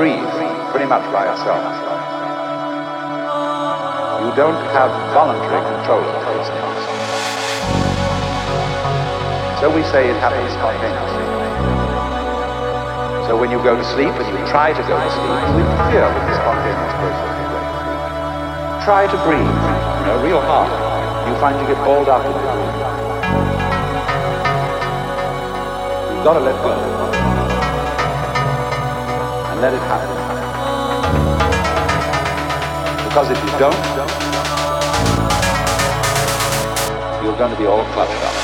breathe pretty much by itself. You don't have voluntary control of those things. So we say it happens spontaneously. So when you go to sleep and you try to go to sleep, you interfere with the spontaneous process. Try to breathe, you know, real hard. You find you get balled up in the breathing. You've got to let go. Let it happen. Because if you don't, you're going to be all clutched up.